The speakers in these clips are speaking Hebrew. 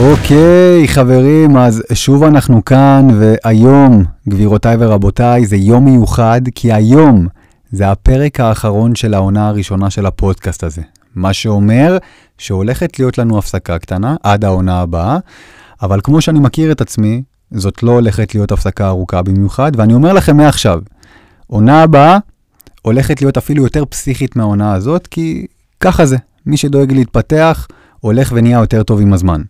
אוקיי, חברים, אז שוב אנחנו כאן, והיום, גבירותיי ורבותיי, זה יום מיוחד, כי היום זה הפרק האחרון של העונה הראשונה של הפודקאסט הזה. מה שאומר שהולכת להיות לנו הפסקה קטנה עד העונה הבאה, אבל כמו שאני מכיר את עצמי, זאת לא הולכת להיות הפסקה ארוכה במיוחד, ואני אומר לכם מעכשיו, עונה הבאה הולכת להיות אפילו יותר פסיכית מהעונה הזאת, כי ככה זה, מי שדואג להתפתח, הולך ונהיה יותר טוב עם הזמן.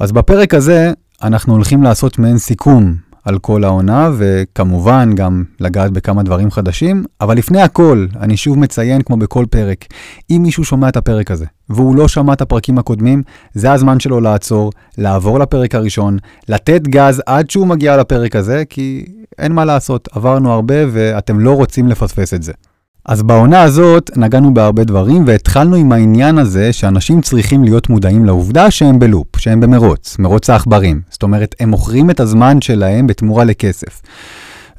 אז בפרק הזה אנחנו הולכים לעשות מעין סיכום על כל העונה, וכמובן גם לגעת בכמה דברים חדשים, אבל לפני הכל, אני שוב מציין כמו בכל פרק, אם מישהו שומע את הפרק הזה, והוא לא שמע את הפרקים הקודמים, זה הזמן שלו לעצור, לעבור לפרק הראשון, לתת גז עד שהוא מגיע לפרק הזה, כי אין מה לעשות, עברנו הרבה ואתם לא רוצים לפספס את זה. אז בעונה הזאת נגענו בהרבה דברים והתחלנו עם העניין הזה שאנשים צריכים להיות מודעים לעובדה שהם בלופ, שהם במרוץ, מרוץ העכברים. זאת אומרת, הם מוכרים את הזמן שלהם בתמורה לכסף.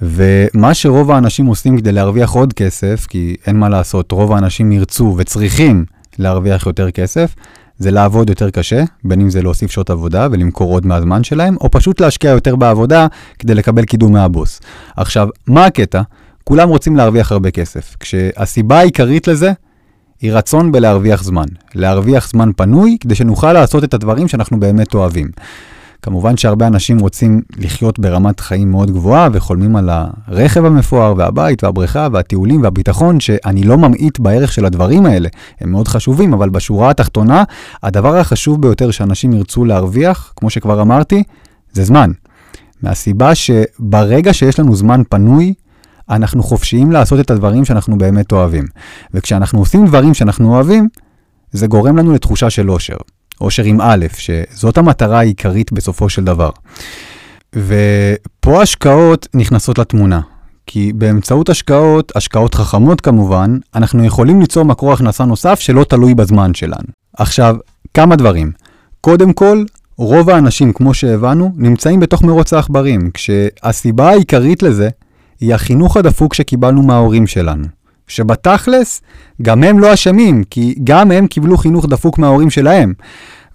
ומה שרוב האנשים עושים כדי להרוויח עוד כסף, כי אין מה לעשות, רוב האנשים ירצו וצריכים להרוויח יותר כסף, זה לעבוד יותר קשה, בין אם זה להוסיף שעות עבודה ולמכור עוד מהזמן שלהם, או פשוט להשקיע יותר בעבודה כדי לקבל קידום מהבוס. עכשיו, מה הקטע? כולם רוצים להרוויח הרבה כסף, כשהסיבה העיקרית לזה היא רצון בלהרוויח זמן. להרוויח זמן פנוי כדי שנוכל לעשות את הדברים שאנחנו באמת אוהבים. כמובן שהרבה אנשים רוצים לחיות ברמת חיים מאוד גבוהה וחולמים על הרכב המפואר והבית והבריכה והטיולים והביטחון, שאני לא ממעיט בערך של הדברים האלה, הם מאוד חשובים, אבל בשורה התחתונה, הדבר החשוב ביותר שאנשים ירצו להרוויח, כמו שכבר אמרתי, זה זמן. מהסיבה שברגע שיש לנו זמן פנוי, אנחנו חופשיים לעשות את הדברים שאנחנו באמת אוהבים. וכשאנחנו עושים דברים שאנחנו אוהבים, זה גורם לנו לתחושה של אושר. אושר עם א', שזאת המטרה העיקרית בסופו של דבר. ופה השקעות נכנסות לתמונה. כי באמצעות השקעות, השקעות חכמות כמובן, אנחנו יכולים ליצור מקור הכנסה נוסף שלא תלוי בזמן שלנו. עכשיו, כמה דברים. קודם כל, רוב האנשים, כמו שהבנו, נמצאים בתוך מרוץ העכברים, כשהסיבה העיקרית לזה היא החינוך הדפוק שקיבלנו מההורים שלנו. שבתכלס, גם הם לא אשמים, כי גם הם קיבלו חינוך דפוק מההורים שלהם.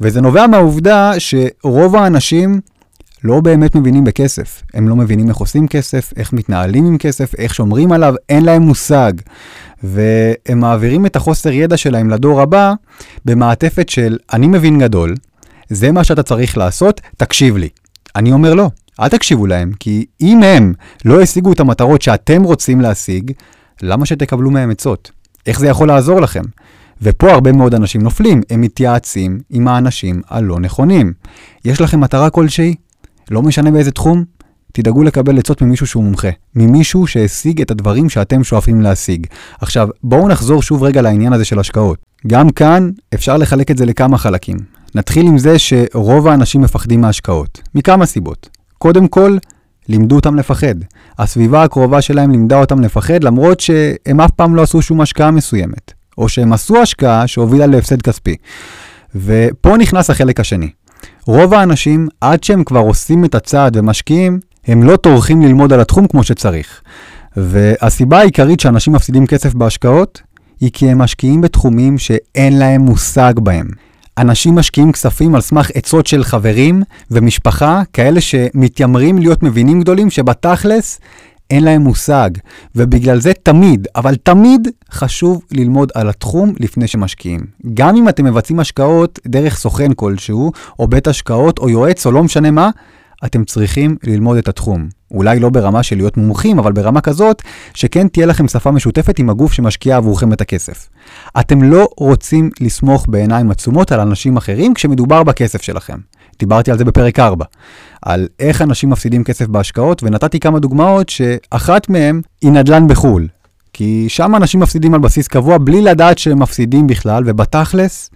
וזה נובע מהעובדה שרוב האנשים לא באמת מבינים בכסף. הם לא מבינים איך עושים כסף, איך מתנהלים עם כסף, איך שומרים עליו, אין להם מושג. והם מעבירים את החוסר ידע שלהם לדור הבא במעטפת של אני מבין גדול, זה מה שאתה צריך לעשות, תקשיב לי. אני אומר לא. אל תקשיבו להם, כי אם הם לא השיגו את המטרות שאתם רוצים להשיג, למה שתקבלו מהם עצות? איך זה יכול לעזור לכם? ופה הרבה מאוד אנשים נופלים, הם מתייעצים עם האנשים הלא נכונים. יש לכם מטרה כלשהי? לא משנה באיזה תחום? תדאגו לקבל עצות ממישהו שהוא מומחה, ממישהו שהשיג את הדברים שאתם שואפים להשיג. עכשיו, בואו נחזור שוב רגע לעניין הזה של השקעות. גם כאן אפשר לחלק את זה לכמה חלקים. נתחיל עם זה שרוב האנשים מפחדים מהשקעות, מכמה סיבות. קודם כל, לימדו אותם לפחד. הסביבה הקרובה שלהם לימדה אותם לפחד, למרות שהם אף פעם לא עשו שום השקעה מסוימת. או שהם עשו השקעה שהובילה להפסד כספי. ופה נכנס החלק השני. רוב האנשים, עד שהם כבר עושים את הצעד ומשקיעים, הם לא טורחים ללמוד על התחום כמו שצריך. והסיבה העיקרית שאנשים מפסידים כסף בהשקעות, היא כי הם משקיעים בתחומים שאין להם מושג בהם. אנשים משקיעים כספים על סמך עצות של חברים ומשפחה, כאלה שמתיימרים להיות מבינים גדולים, שבתכלס אין להם מושג. ובגלל זה תמיד, אבל תמיד חשוב ללמוד על התחום לפני שמשקיעים. גם אם אתם מבצעים השקעות דרך סוכן כלשהו, או בית השקעות, או יועץ, או לא משנה מה, אתם צריכים ללמוד את התחום. אולי לא ברמה של להיות מומחים, אבל ברמה כזאת שכן תהיה לכם שפה משותפת עם הגוף שמשקיע עבורכם את הכסף. אתם לא רוצים לסמוך בעיניים עצומות על אנשים אחרים כשמדובר בכסף שלכם. דיברתי על זה בפרק 4, על איך אנשים מפסידים כסף בהשקעות, ונתתי כמה דוגמאות שאחת מהן היא נדל"ן בחו"ל. כי שם אנשים מפסידים על בסיס קבוע בלי לדעת שהם מפסידים בכלל, ובתכלס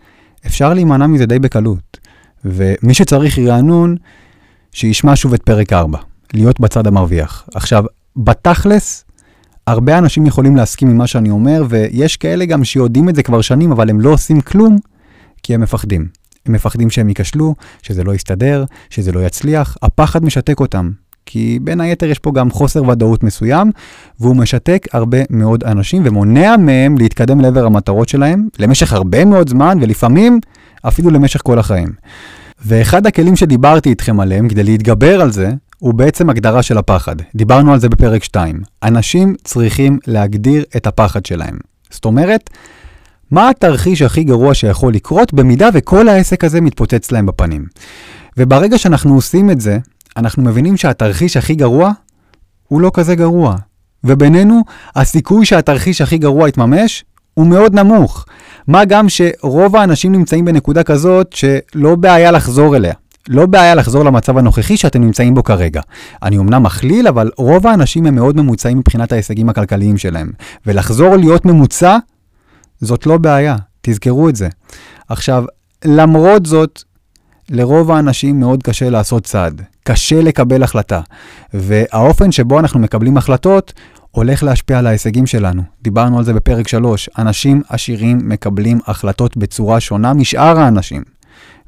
אפשר להימנע מזה די בקלות. ומי שצריך רענון, שישמע שוב את פרק 4, להיות בצד המרוויח. עכשיו, בתכלס, הרבה אנשים יכולים להסכים עם מה שאני אומר, ויש כאלה גם שיודעים את זה כבר שנים, אבל הם לא עושים כלום, כי הם מפחדים. הם מפחדים שהם ייכשלו, שזה לא יסתדר, שזה לא יצליח, הפחד משתק אותם. כי בין היתר יש פה גם חוסר ודאות מסוים, והוא משתק הרבה מאוד אנשים ומונע מהם להתקדם לעבר המטרות שלהם למשך הרבה מאוד זמן, ולפעמים אפילו למשך כל החיים. ואחד הכלים שדיברתי איתכם עליהם כדי להתגבר על זה, הוא בעצם הגדרה של הפחד. דיברנו על זה בפרק 2. אנשים צריכים להגדיר את הפחד שלהם. זאת אומרת, מה התרחיש הכי גרוע שיכול לקרות במידה וכל העסק הזה מתפוצץ להם בפנים. וברגע שאנחנו עושים את זה, אנחנו מבינים שהתרחיש הכי גרוע הוא לא כזה גרוע. ובינינו, הסיכוי שהתרחיש הכי גרוע יתממש הוא מאוד נמוך. מה גם שרוב האנשים נמצאים בנקודה כזאת שלא בעיה לחזור אליה. לא בעיה לחזור למצב הנוכחי שאתם נמצאים בו כרגע. אני אמנם מכליל, אבל רוב האנשים הם מאוד ממוצעים מבחינת ההישגים הכלכליים שלהם. ולחזור להיות ממוצע, זאת לא בעיה, תזכרו את זה. עכשיו, למרות זאת, לרוב האנשים מאוד קשה לעשות צעד, קשה לקבל החלטה, והאופן שבו אנחנו מקבלים החלטות הולך להשפיע על ההישגים שלנו. דיברנו על זה בפרק 3, אנשים עשירים מקבלים החלטות בצורה שונה משאר האנשים.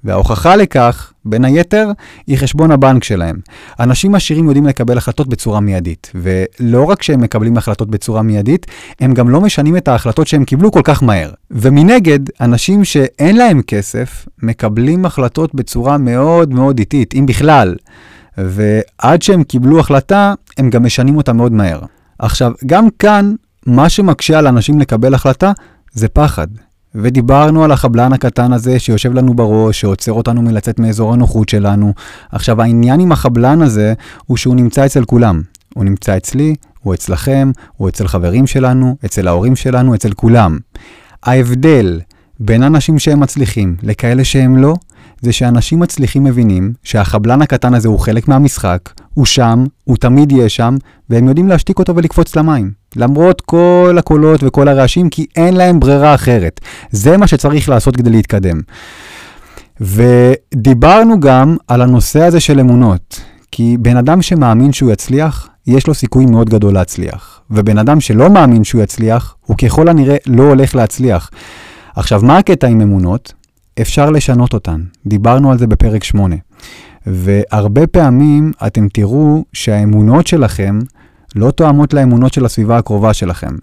וההוכחה לכך, בין היתר, היא חשבון הבנק שלהם. אנשים עשירים יודעים לקבל החלטות בצורה מיידית, ולא רק שהם מקבלים החלטות בצורה מיידית, הם גם לא משנים את ההחלטות שהם קיבלו כל כך מהר. ומנגד, אנשים שאין להם כסף, מקבלים החלטות בצורה מאוד מאוד איטית, אם בכלל. ועד שהם קיבלו החלטה, הם גם משנים אותה מאוד מהר. עכשיו, גם כאן, מה שמקשה על אנשים לקבל החלטה זה פחד. ודיברנו על החבלן הקטן הזה שיושב לנו בראש, שעוצר אותנו מלצאת מאזור הנוחות שלנו. עכשיו, העניין עם החבלן הזה הוא שהוא נמצא אצל כולם. הוא נמצא אצלי, הוא אצלכם, הוא אצל חברים שלנו, אצל ההורים שלנו, אצל כולם. ההבדל בין אנשים שהם מצליחים לכאלה שהם לא, זה שאנשים מצליחים מבינים שהחבלן הקטן הזה הוא חלק מהמשחק, הוא שם, הוא תמיד יהיה שם, והם יודעים להשתיק אותו ולקפוץ למים. למרות כל הקולות וכל הרעשים, כי אין להם ברירה אחרת. זה מה שצריך לעשות כדי להתקדם. ודיברנו גם על הנושא הזה של אמונות, כי בן אדם שמאמין שהוא יצליח, יש לו סיכוי מאוד גדול להצליח. ובן אדם שלא מאמין שהוא יצליח, הוא ככל הנראה לא הולך להצליח. עכשיו, מה הקטע עם אמונות? אפשר לשנות אותן. דיברנו על זה בפרק 8. והרבה פעמים אתם תראו שהאמונות שלכם לא תואמות לאמונות של הסביבה הקרובה שלכם.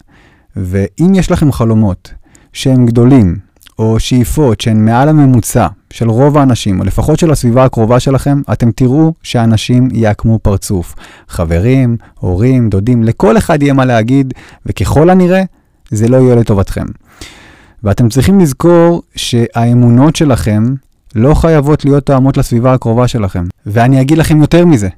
ואם יש לכם חלומות שהם גדולים, או שאיפות שהן מעל הממוצע של רוב האנשים, או לפחות של הסביבה הקרובה שלכם, אתם תראו שאנשים יעקמו פרצוף. חברים, הורים, דודים, לכל אחד יהיה מה להגיד, וככל הנראה, זה לא יהיה לטובתכם. ואתם צריכים לזכור שהאמונות שלכם לא חייבות להיות תואמות לסביבה הקרובה שלכם. ואני אגיד לכם יותר מזה,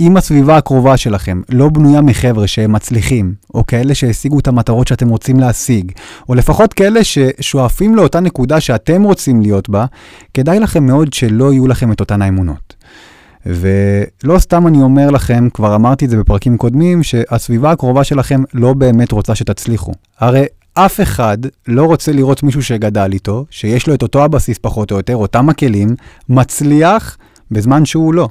אם הסביבה הקרובה שלכם לא בנויה מחבר'ה שהם מצליחים, או כאלה שהשיגו את המטרות שאתם רוצים להשיג, או לפחות כאלה ששואפים לאותה נקודה שאתם רוצים להיות בה, כדאי לכם מאוד שלא יהיו לכם את אותן האמונות. ולא סתם אני אומר לכם, כבר אמרתי את זה בפרקים קודמים, שהסביבה הקרובה שלכם לא באמת רוצה שתצליחו. הרי אף אחד לא רוצה לראות מישהו שגדל איתו, שיש לו את אותו הבסיס פחות או יותר, אותם הכלים, מצליח בזמן שהוא לא.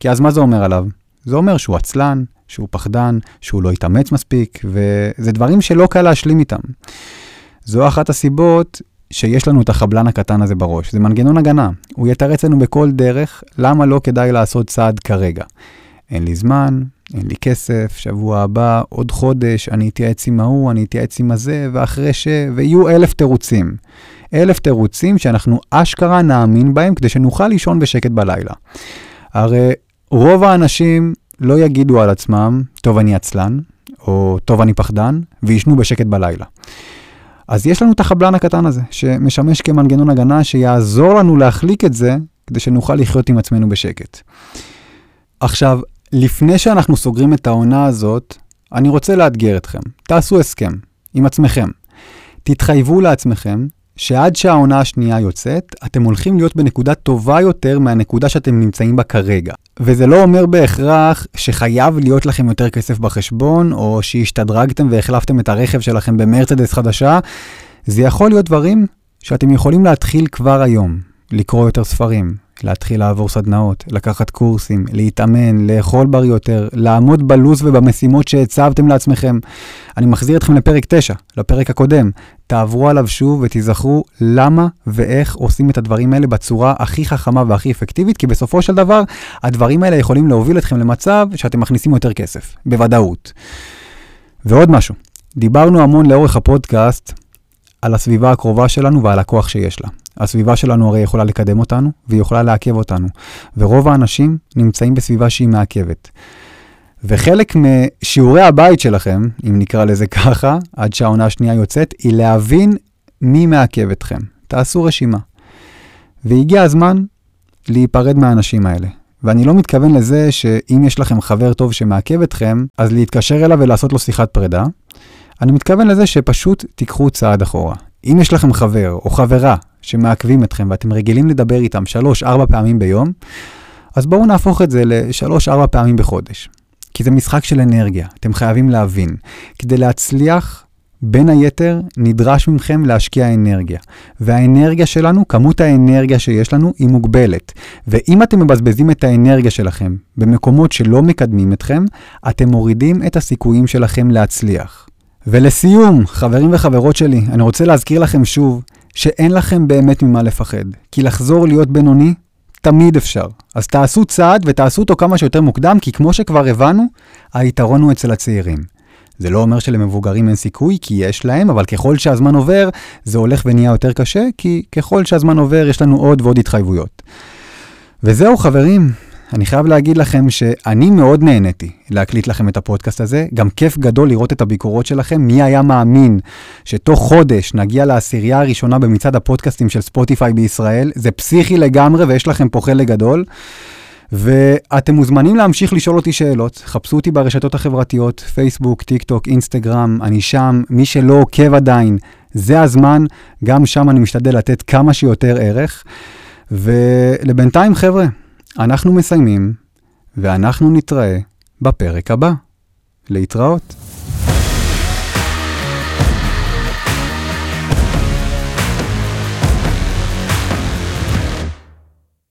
כי אז מה זה אומר עליו? זה אומר שהוא עצלן, שהוא פחדן, שהוא לא התאמץ מספיק, וזה דברים שלא קל להשלים איתם. זו אחת הסיבות שיש לנו את החבלן הקטן הזה בראש. זה מנגנון הגנה. הוא יתרץ לנו בכל דרך למה לא כדאי לעשות צעד כרגע. אין לי זמן, אין לי כסף, שבוע הבא, עוד חודש, אני אתייעץ עם ההוא, אני אתייעץ עם הזה, ואחרי ש... ויהיו אלף תירוצים. אלף תירוצים שאנחנו אשכרה נאמין בהם כדי שנוכל לישון בשקט בלילה. הרי רוב האנשים לא יגידו על עצמם, טוב אני עצלן, או טוב אני פחדן, וישנו בשקט בלילה. אז יש לנו את החבלן הקטן הזה, שמשמש כמנגנון הגנה שיעזור לנו להחליק את זה, כדי שנוכל לחיות עם עצמנו בשקט. עכשיו, לפני שאנחנו סוגרים את העונה הזאת, אני רוצה לאתגר אתכם. תעשו הסכם עם עצמכם. תתחייבו לעצמכם שעד שהעונה השנייה יוצאת, אתם הולכים להיות בנקודה טובה יותר מהנקודה שאתם נמצאים בה כרגע. וזה לא אומר בהכרח שחייב להיות לכם יותר כסף בחשבון, או שהשתדרגתם והחלפתם את הרכב שלכם במרצדס חדשה. זה יכול להיות דברים שאתם יכולים להתחיל כבר היום. לקרוא יותר ספרים, להתחיל לעבור סדנאות, לקחת קורסים, להתאמן, לאכול בריא יותר, לעמוד בלו"ז ובמשימות שהצבתם לעצמכם. אני מחזיר אתכם לפרק 9, לפרק הקודם. תעברו עליו שוב ותיזכרו למה ואיך עושים את הדברים האלה בצורה הכי חכמה והכי אפקטיבית, כי בסופו של דבר, הדברים האלה יכולים להוביל אתכם למצב שאתם מכניסים יותר כסף, בוודאות. ועוד משהו, דיברנו המון לאורך הפודקאסט על הסביבה הקרובה שלנו ועל הכוח שיש לה. הסביבה שלנו הרי יכולה לקדם אותנו, והיא יכולה לעכב אותנו. ורוב האנשים נמצאים בסביבה שהיא מעכבת. וחלק משיעורי הבית שלכם, אם נקרא לזה ככה, עד שהעונה השנייה יוצאת, היא להבין מי מעכב אתכם. תעשו רשימה. והגיע הזמן להיפרד מהאנשים האלה. ואני לא מתכוון לזה שאם יש לכם חבר טוב שמעכב אתכם, אז להתקשר אליו ולעשות לו שיחת פרידה. אני מתכוון לזה שפשוט תיקחו צעד אחורה. אם יש לכם חבר או חברה שמעכבים אתכם ואתם רגילים לדבר איתם 3-4 פעמים ביום, אז בואו נהפוך את זה ל-3-4 פעמים בחודש. כי זה משחק של אנרגיה, אתם חייבים להבין. כדי להצליח, בין היתר, נדרש מכם להשקיע אנרגיה. והאנרגיה שלנו, כמות האנרגיה שיש לנו, היא מוגבלת. ואם אתם מבזבזים את האנרגיה שלכם במקומות שלא מקדמים אתכם, אתם מורידים את הסיכויים שלכם להצליח. ולסיום, חברים וחברות שלי, אני רוצה להזכיר לכם שוב, שאין לכם באמת ממה לפחד. כי לחזור להיות בינוני, תמיד אפשר. אז תעשו צעד ותעשו אותו כמה שיותר מוקדם, כי כמו שכבר הבנו, היתרון הוא אצל הצעירים. זה לא אומר שלמבוגרים אין סיכוי, כי יש להם, אבל ככל שהזמן עובר, זה הולך ונהיה יותר קשה, כי ככל שהזמן עובר, יש לנו עוד ועוד התחייבויות. וזהו, חברים, אני חייב להגיד לכם שאני מאוד נהניתי להקליט לכם את הפודקאסט הזה. גם כיף גדול לראות את הביקורות שלכם. מי היה מאמין שתוך חודש נגיע לעשירייה הראשונה במצעד הפודקאסטים של ספוטיפיי בישראל? זה פסיכי לגמרי ויש לכם פה חלק גדול. ואתם מוזמנים להמשיך לשאול אותי שאלות, חפשו אותי ברשתות החברתיות, פייסבוק, טיק טוק, אינסטגרם, אני שם, מי שלא עוקב עדיין, זה הזמן, גם שם אני משתדל לתת כמה שיותר ערך. ולבינתיים, חבר'ה, אנחנו מסיימים, ואנחנו נתראה בפרק הבא. להתראות.